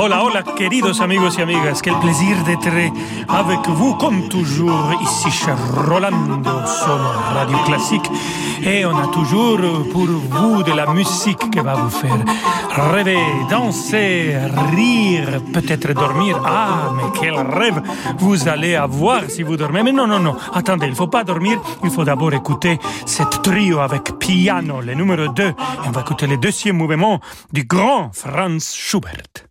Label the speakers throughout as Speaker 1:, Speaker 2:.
Speaker 1: Hola, hola, queridos amigos y amigas. Quel plaisir d'être avec vous, comme toujours, ici chez Rolando Solo Radio Classique. Et on a toujours pour vous de la musique qui va vous faire rêver, danser, rire, peut-être dormir. Ah, mais quel rêve vous allez avoir si vous dormez. Mais non, non, non. Attendez, il ne faut pas dormir. Il faut d'abord écouter cette trio avec piano, le numéro 2. Et on va écouter le deuxième mouvement du grand Franz Schubert.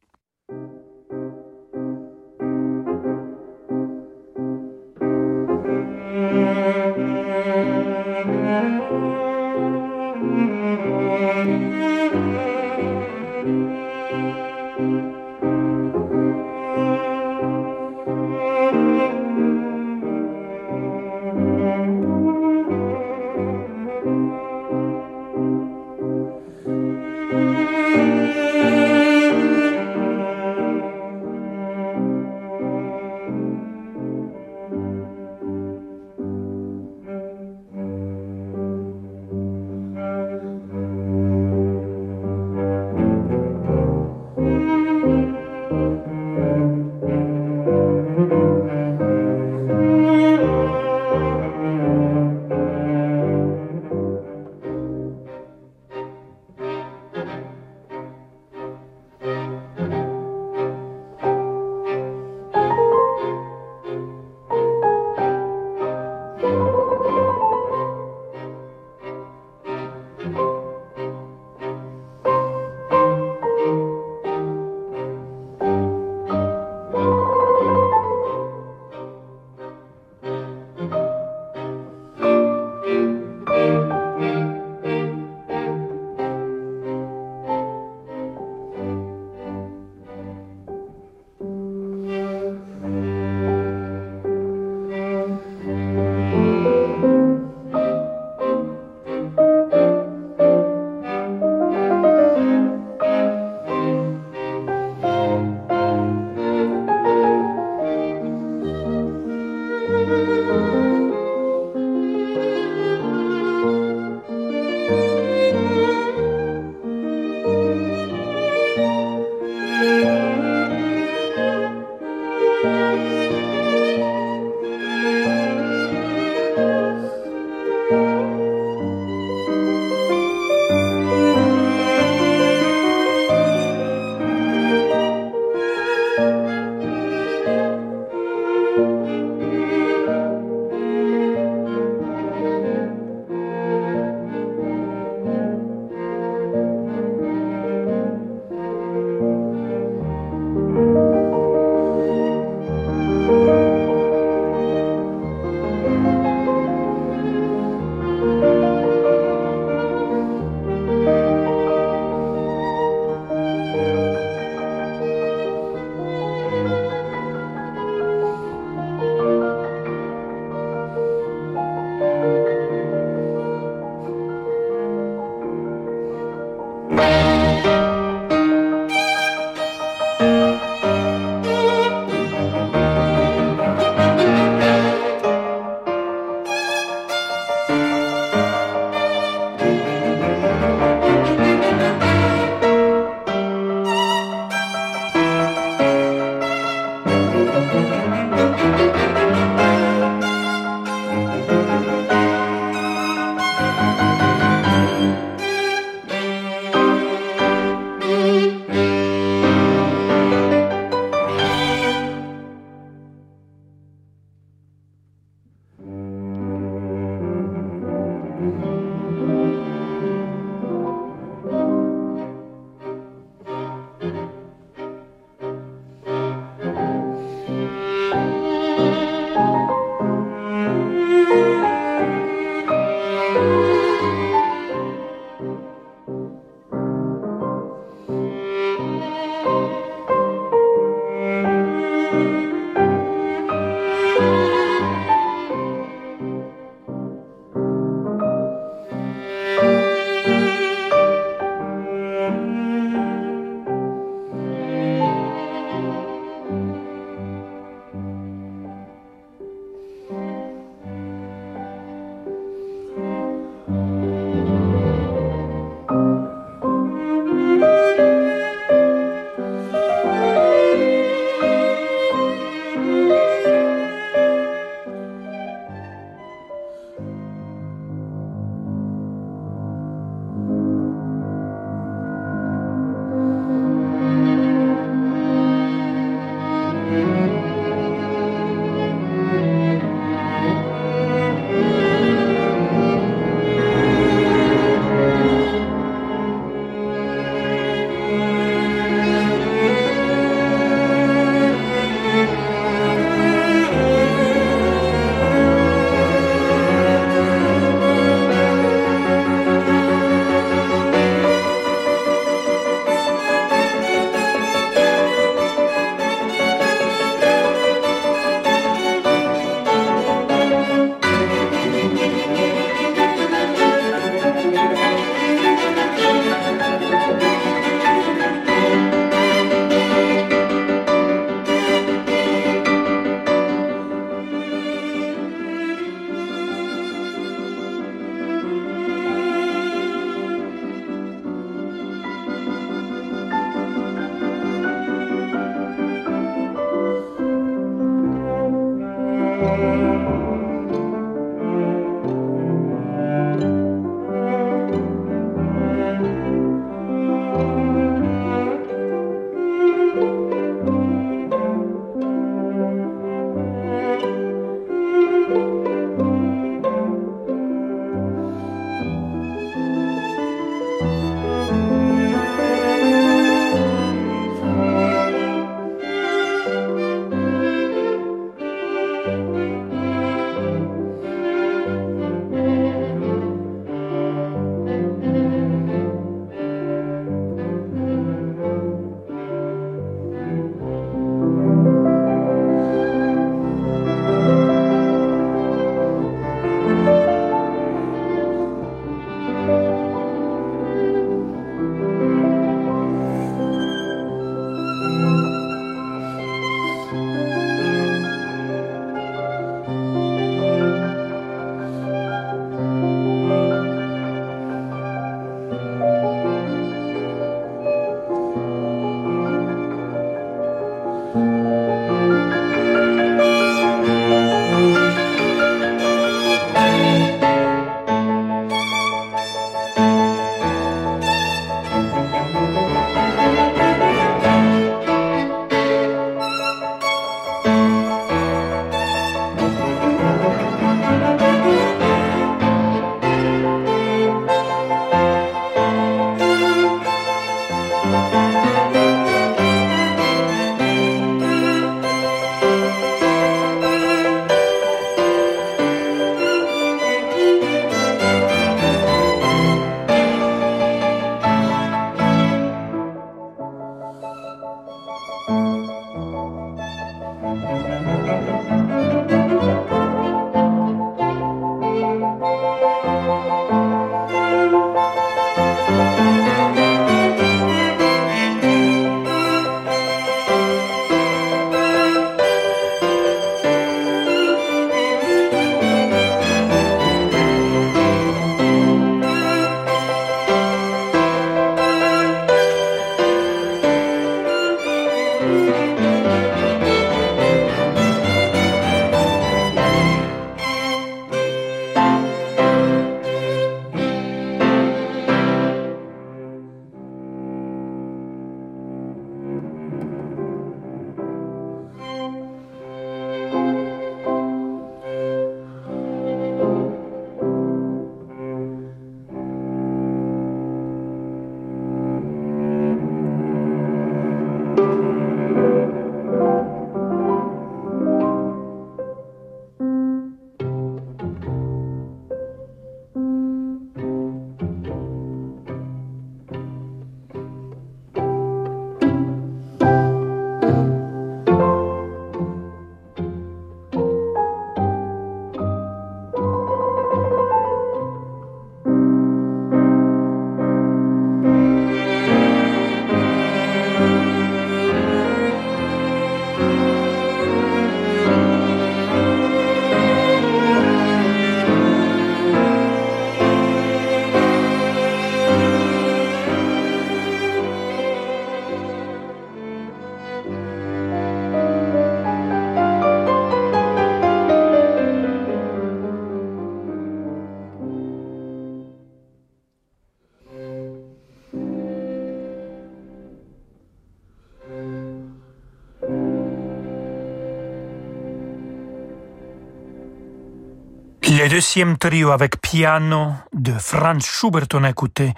Speaker 1: Le deuxième trio avec piano de Franz Schubert, on a écouté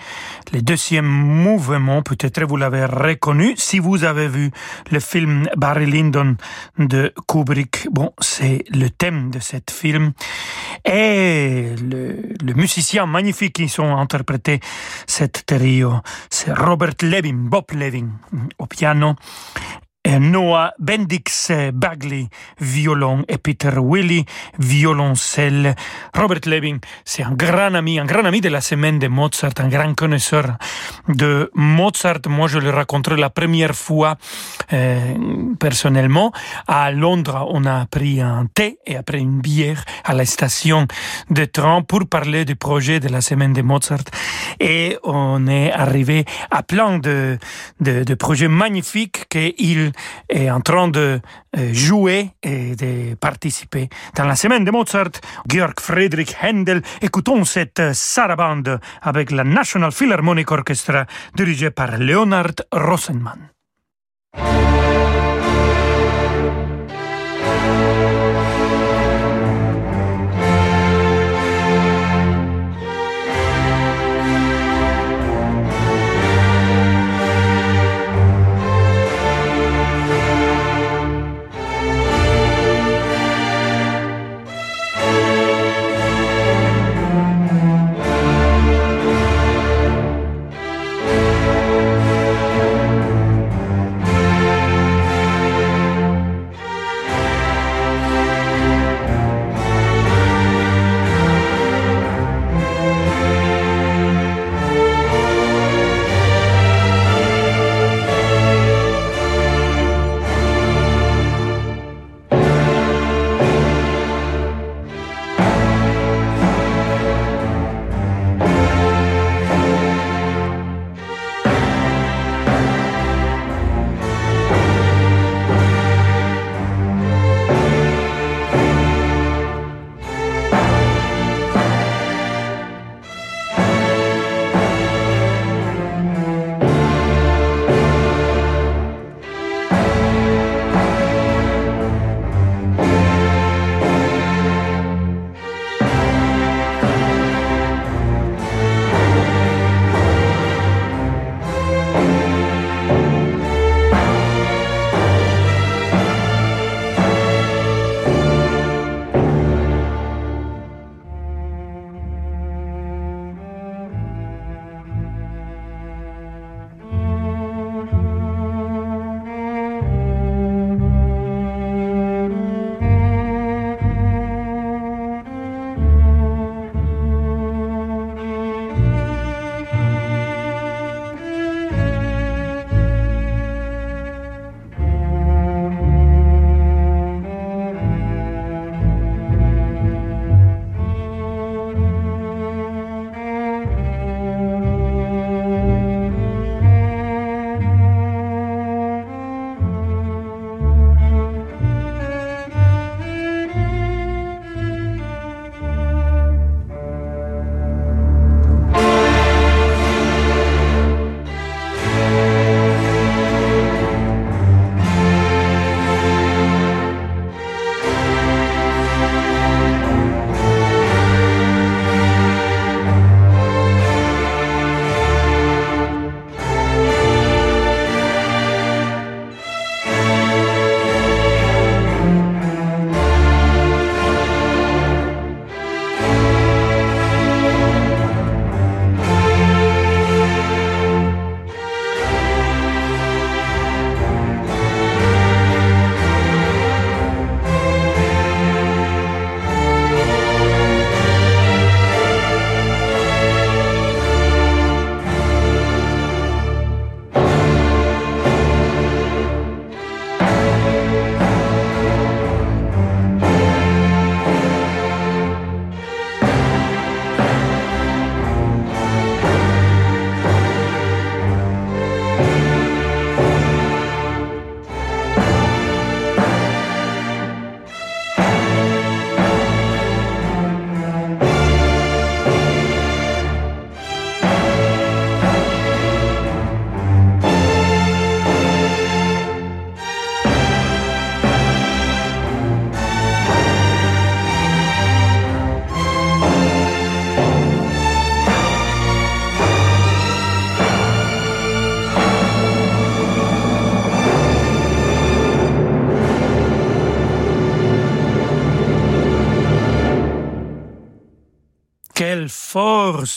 Speaker 1: le deuxième mouvement, peut-être vous l'avez reconnu si vous avez vu le film Barry Lyndon de Kubrick. Bon, c'est le thème de ce film. Et le, musicien magnifique qui sont interprété cette trio, c'est Robert Levin, Bob Levin au piano Noah Bendix Bagley, violon, et Peter Willy, violoncelle. Robert Levin, c'est un grand ami, un grand ami de la semaine de Mozart, un grand connaisseur de Mozart. Moi, je le rencontré la première fois euh, personnellement à Londres. On a pris un thé et après une bière à la station de train pour parler du projet de la semaine de Mozart. Et on est arrivé à plein de, de, de projets magnifiques qu'il est en train de euh, jouer et de participer dans la semaine de Mozart. Georg Friedrich Händel, écoutons cette sarabande avec la National Philharmonic Orchestra dirigée par Leonard Rosenman.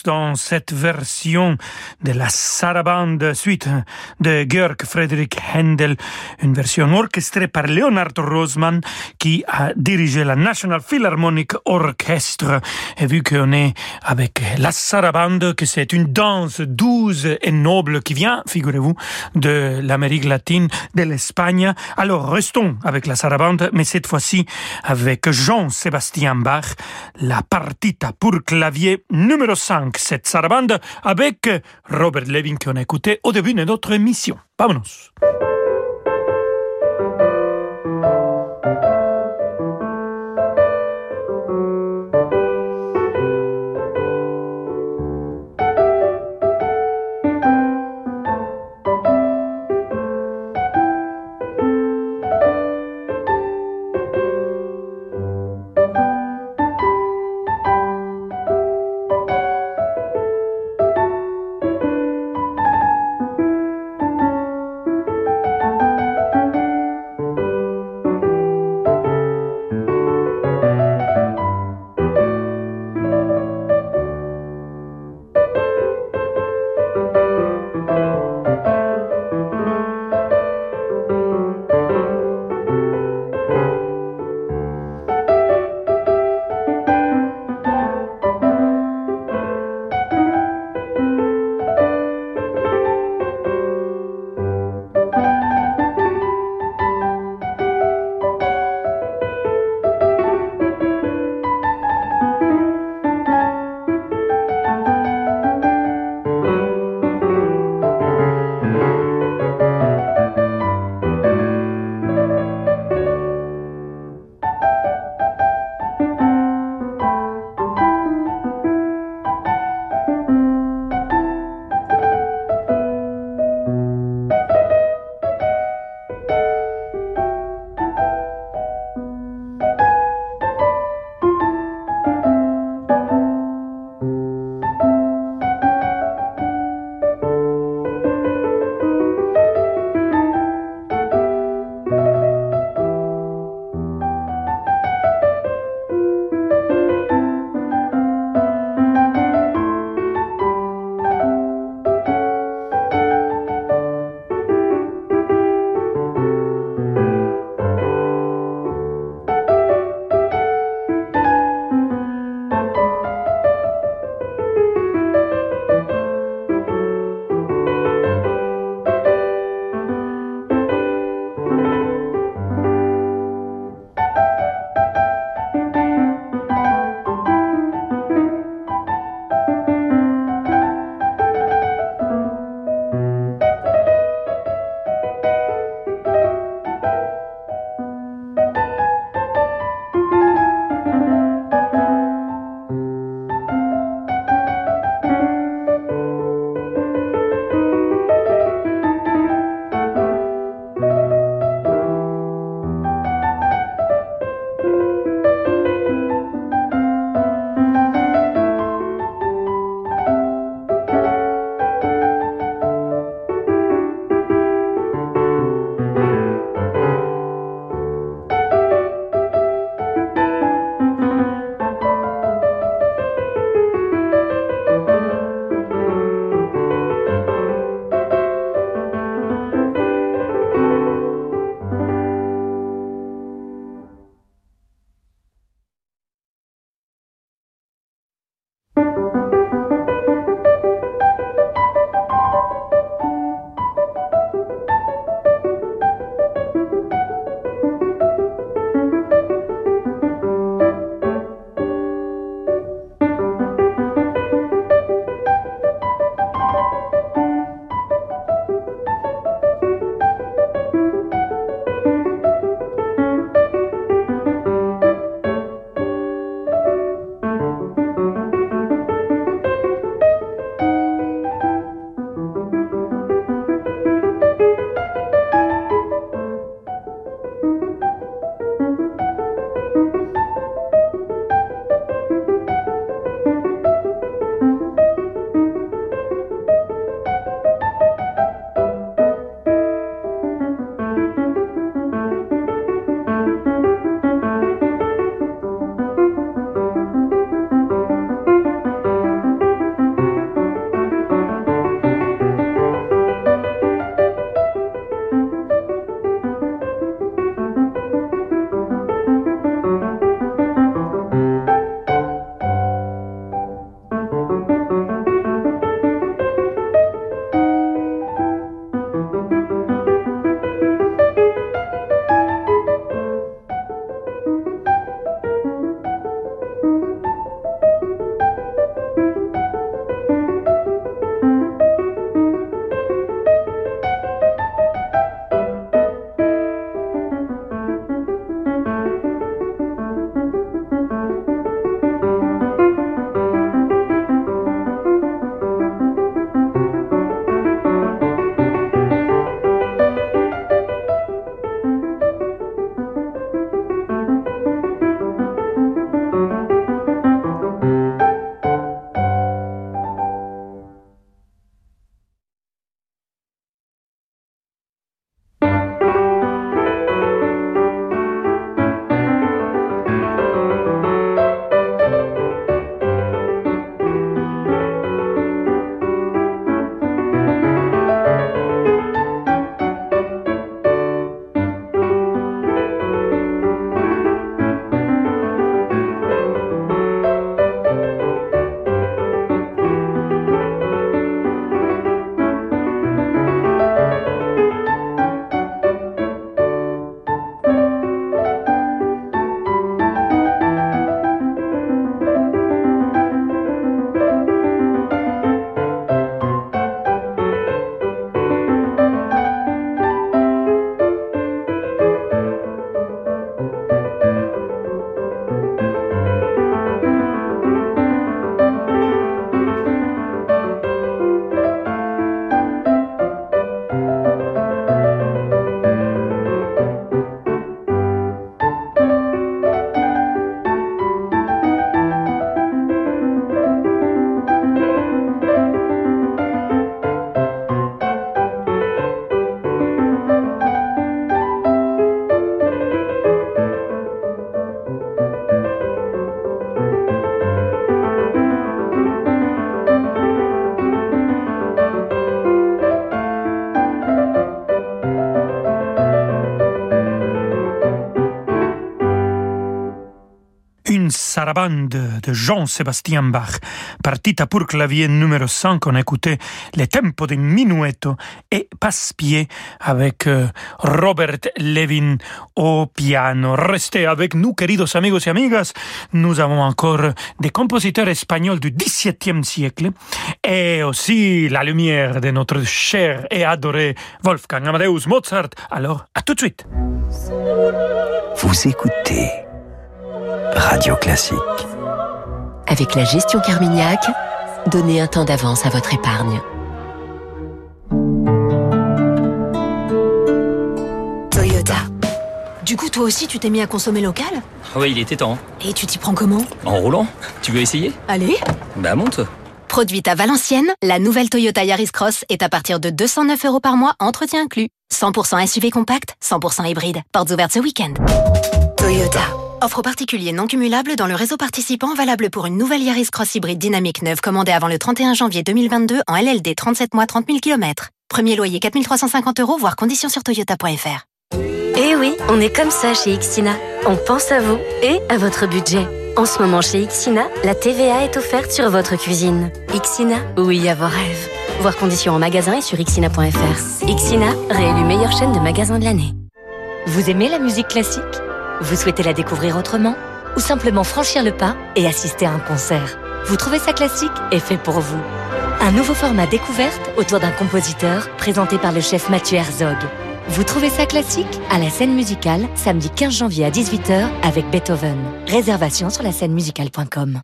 Speaker 1: Dans cette version de la sarabande suite de Georg Friedrich Händel, une version orchestrée par Leonard Rosman qui a dirigé la National Philharmonic Orchestra. Et vu qu'on est avec la sarabande, que c'est une danse douce et noble qui vient, figurez-vous, de l'Amérique latine, de l'Espagne, alors restons avec la sarabande, mais cette fois-ci avec Jean-Sébastien Bach, la partita pour clavier numéro 5, cette sarabande avec Robert Levin qu'on a écouté au début de notre émission. Vamonos! Sarabande de Jean-Sébastien Bach. Partita pour clavier numéro 5, on écoutait les tempos de Minuetto et Passe-Pied avec euh, Robert Levin au piano. Restez avec nous, queridos amigos et amigas. Nous avons encore des compositeurs espagnols du XVIIe siècle et aussi la lumière de notre cher et adoré Wolfgang Amadeus Mozart. Alors, à tout de suite.
Speaker 2: Vous écoutez Radio Classique.
Speaker 3: Avec la gestion Carmignac, donnez un temps d'avance à votre épargne.
Speaker 4: Toyota. Du coup, toi aussi, tu t'es mis à consommer local?
Speaker 5: Oui, il était temps.
Speaker 4: Et tu t'y prends comment?
Speaker 5: En roulant Tu veux essayer?
Speaker 4: Allez
Speaker 5: Bah monte
Speaker 4: Produite à Valenciennes, la nouvelle Toyota Yaris Cross est à partir de 209 euros par mois, entretien inclus. 100% SUV compact, 100% hybride. Portes ouvertes ce week-end. Toyota. Offre particulier non cumulable dans le réseau participant valable pour une nouvelle Yaris Cross hybride dynamique neuve commandée avant le 31 janvier 2022 en LLD 37 mois 30 000 km. Premier loyer 4350 euros, voire conditions sur toyota.fr.
Speaker 6: Eh oui, on est comme ça chez Ixina. On pense à vous et à votre budget. En ce moment chez Ixina, la TVA est offerte sur votre cuisine. Ixina, oui à vos rêves. Voir conditions en magasin et sur ixina.fr. Ixina, réélu meilleure chaîne de magasins de l'année. Vous aimez la musique classique? Vous souhaitez la découvrir autrement Ou simplement franchir le pas et assister à un concert? Vous trouvez ça classique et fait pour vous Un nouveau format découverte autour d'un compositeur présenté par le chef Mathieu Herzog. Vous trouvez ça classique? À la scène musicale, samedi 15 janvier à 18h avec Beethoven. Réservation sur la scène musicale.com.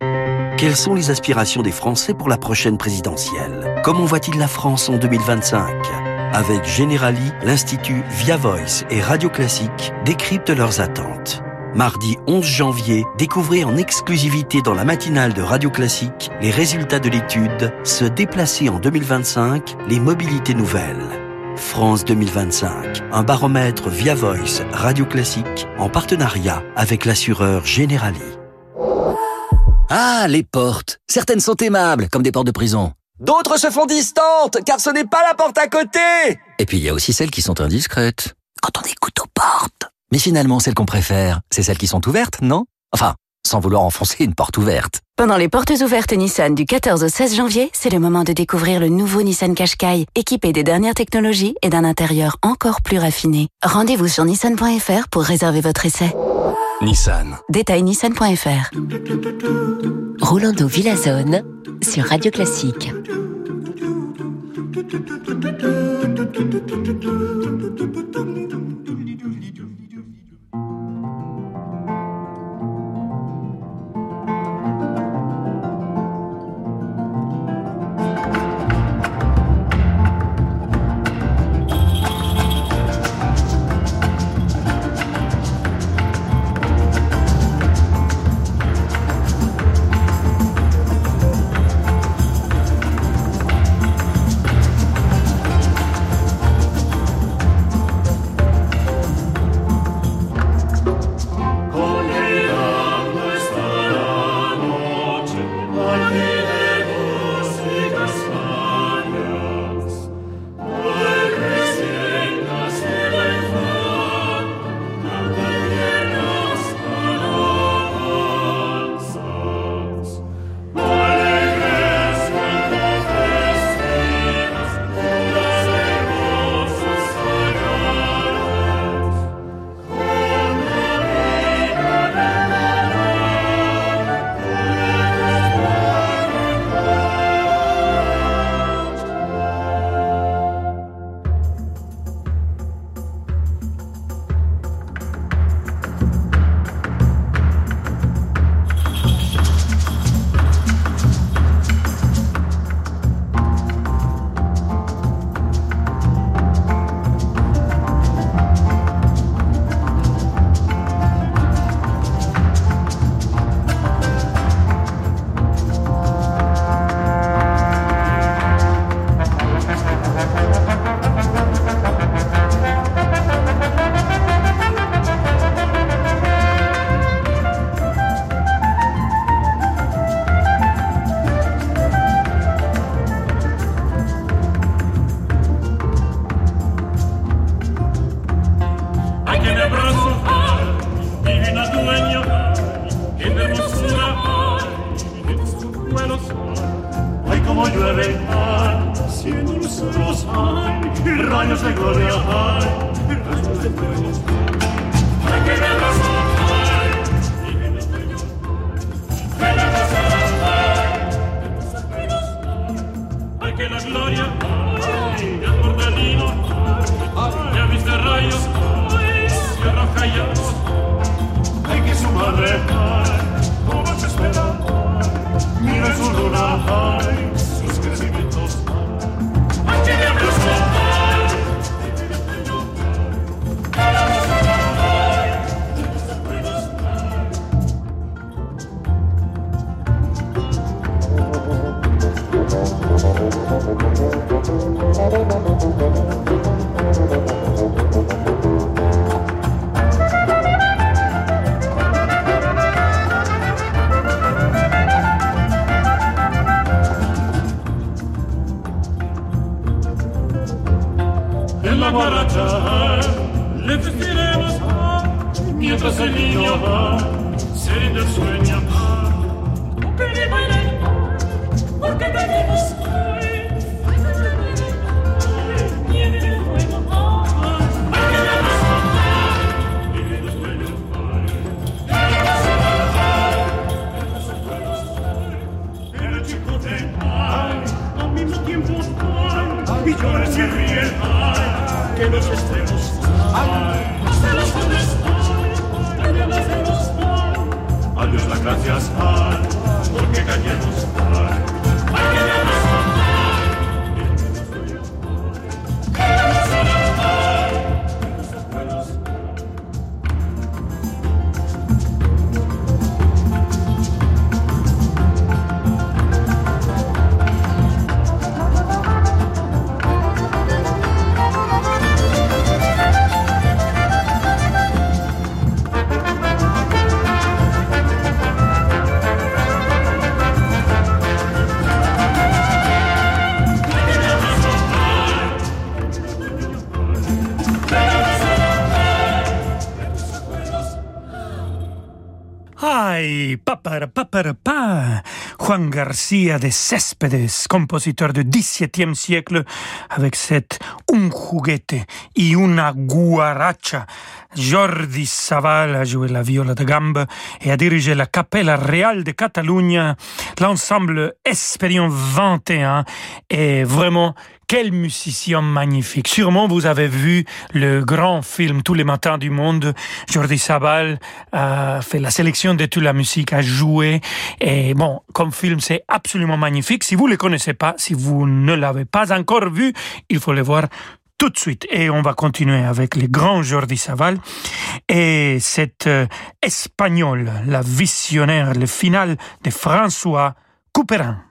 Speaker 2: Quelles sont les aspirations des Français pour la prochaine présidentielle? Comment voit-il la France en 2025 Avec Generali, l'Institut Via Voice et Radio Classique décryptent leurs attentes. Mardi 11 janvier, découvrez en exclusivité dans la matinale de Radio Classique les résultats de l'étude Se déplacer en 2025, les mobilités nouvelles. France 2025, un baromètre via Voice Radio Classique en partenariat avec l'assureur Generali.
Speaker 7: Ah, les portes. Certaines sont aimables, comme des portes de prison.
Speaker 8: D'autres se font distantes, car ce n'est pas la porte à côté
Speaker 7: Et puis il y a aussi celles qui sont indiscrètes.
Speaker 8: Quand on écoute aux portes.
Speaker 7: Mais finalement, celles qu'on préfère, c'est celles qui sont ouvertes, non? Enfin, sans vouloir enfoncer une porte ouverte.
Speaker 9: Pendant les portes ouvertes Nissan du 14 au 16 janvier, c'est le moment de découvrir le nouveau Nissan Qashqai, équipé des dernières technologies et d'un intérieur encore plus raffiné. Rendez-vous sur nissan.fr pour réserver votre essai.
Speaker 2: Nissan.
Speaker 9: Détail nissan.fr.
Speaker 3: Rolando Villazone sur Radio Classique.
Speaker 10: do,
Speaker 1: do, do, do, do. Juan García de Céspedes, compositeur du XVIIe siècle, avec cette Un juguete y una guaracha. Jordi Saval a joué la viola de gambe et a dirigé la Capella Real de Catalunya. L'ensemble Espérion 21 est vraiment quel musicien magnifique. Sûrement vous avez vu le grand film Tous les matins du monde. Jordi Sabal a fait la sélection de toute la musique, a joué. Et bon, comme film, c'est absolument magnifique. Si vous ne le connaissez pas, si vous ne l'avez pas encore vu, il faut le voir tout de suite. Et on va continuer avec le grand Jordi Saval et cet euh, espagnol, la visionnaire, le final de François Couperin.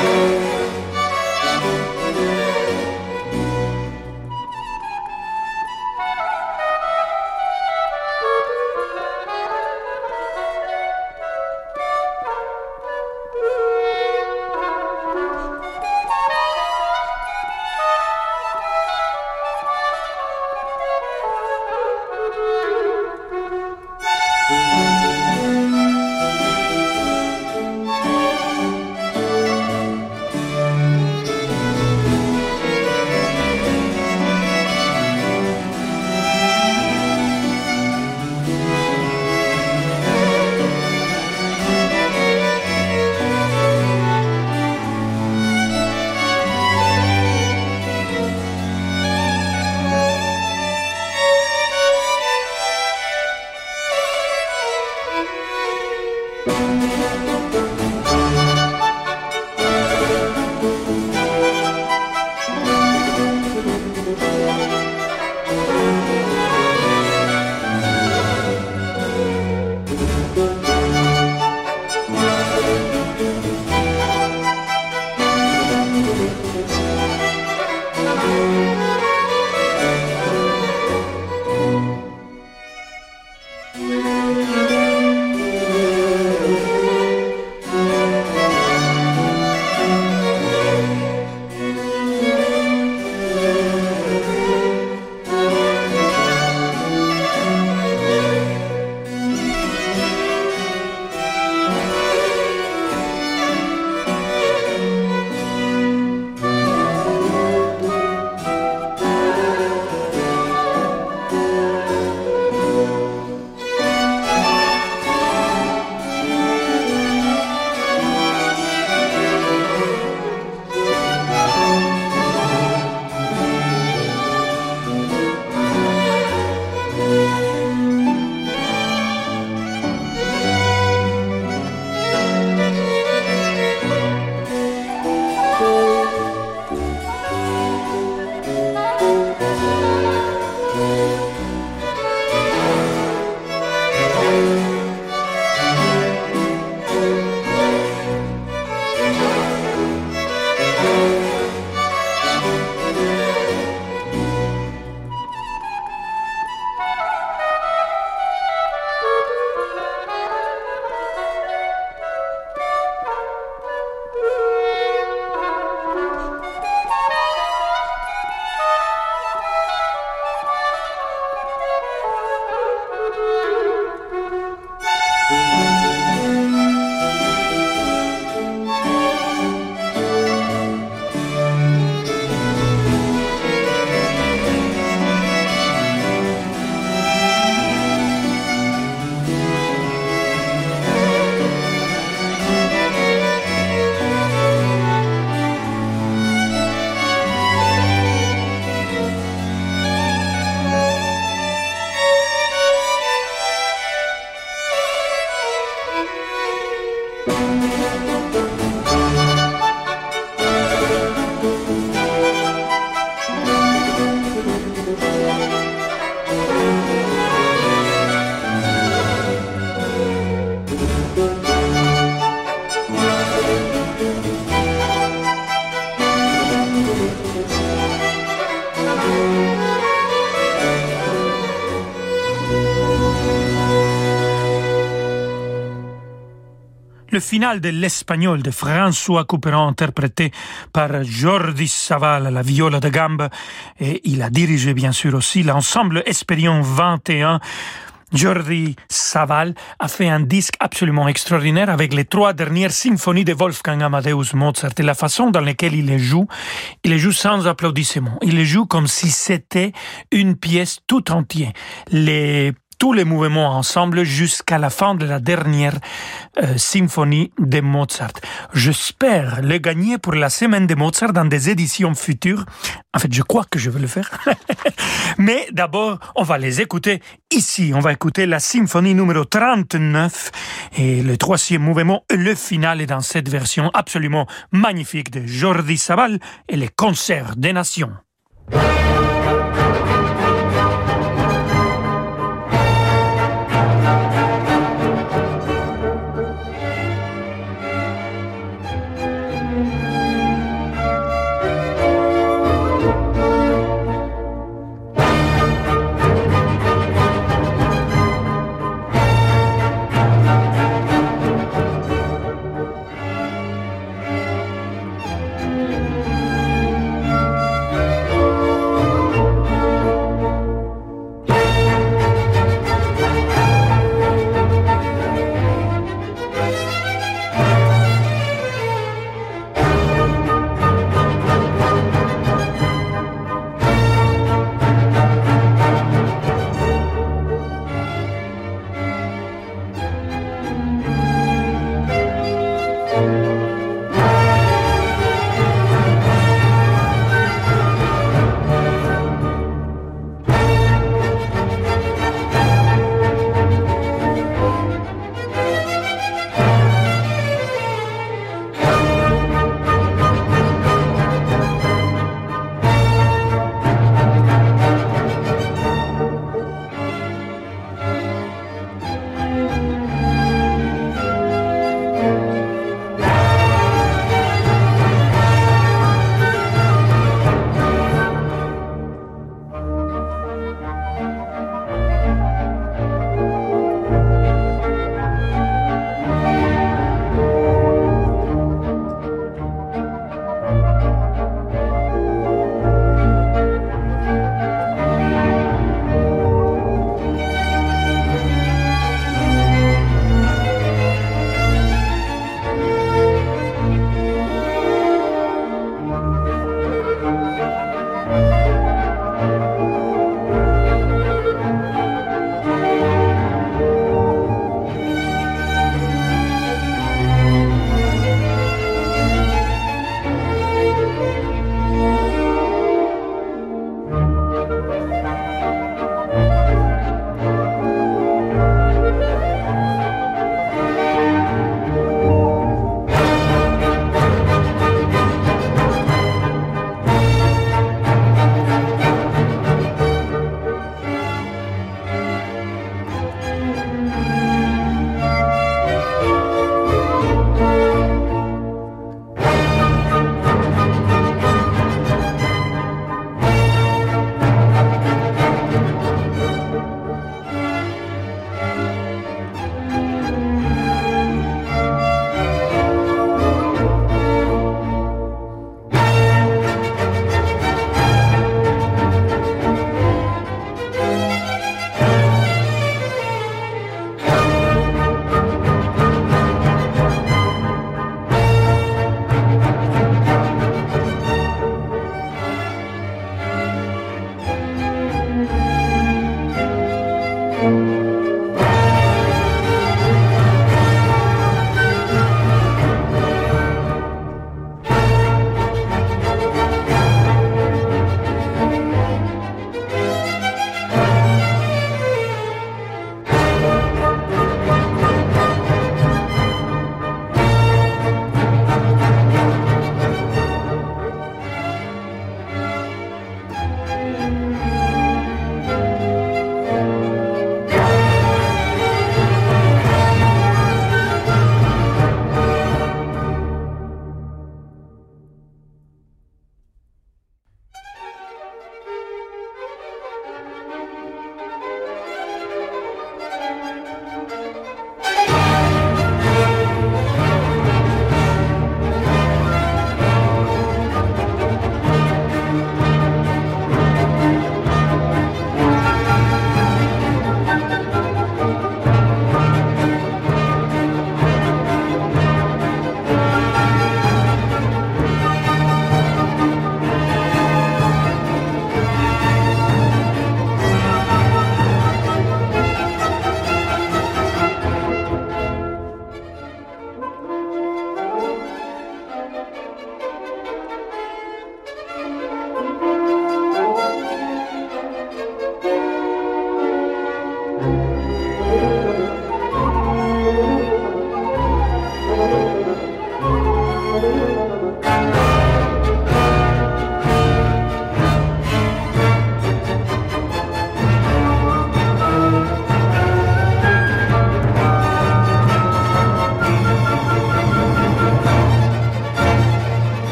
Speaker 1: Le final de l'espagnol de François Couperin interprété par Jordi Saval à la viola de gambe et il a dirigé bien sûr aussi l'ensemble Espérion 21 Jordi Saval a fait un disque absolument extraordinaire avec les trois dernières symphonies de Wolfgang Amadeus Mozart et la façon dans laquelle il les joue. Il les joue sans applaudissements. Il les joue comme si c'était une pièce tout entière. Les tous les mouvements ensemble jusqu'à la fin de la dernière euh, symphonie de Mozart. J'espère le gagner pour la semaine de Mozart dans des éditions futures. En fait, je crois que je vais le faire. Mais d'abord, on va les écouter ici. On va écouter la symphonie numéro 39 et le troisième mouvement, le final est dans cette version absolument magnifique de Jordi Sabal et les concerts des nations.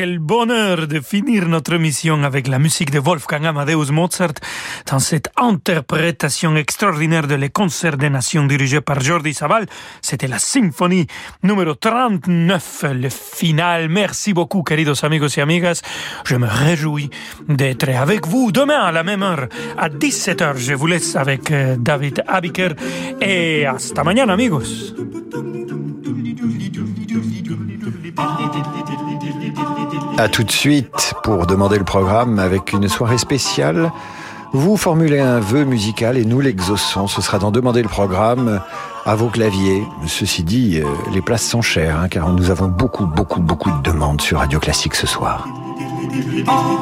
Speaker 1: Quel bonheur de finir notre mission avec la musique de Wolfgang Amadeus Mozart dans cette interprétation extraordinaire de Les Concerts des Nations dirigés par Jordi Savall. C'était la symphonie numéro 39, le final. Merci beaucoup, queridos amigos y amigas. Je me réjouis d'être avec vous demain à la même heure, à 17h. Je vous laisse avec euh, David Abiker et hasta mañana, amigos.
Speaker 11: À tout de suite pour demander le programme avec une soirée spéciale. Vous formulez un vœu musical et nous l'exaucons. Ce sera d'en demander le programme à vos claviers. Ceci dit, euh, les places sont chères, hein, car nous avons beaucoup, beaucoup, beaucoup de demandes sur Radio Classique ce soir. Oh.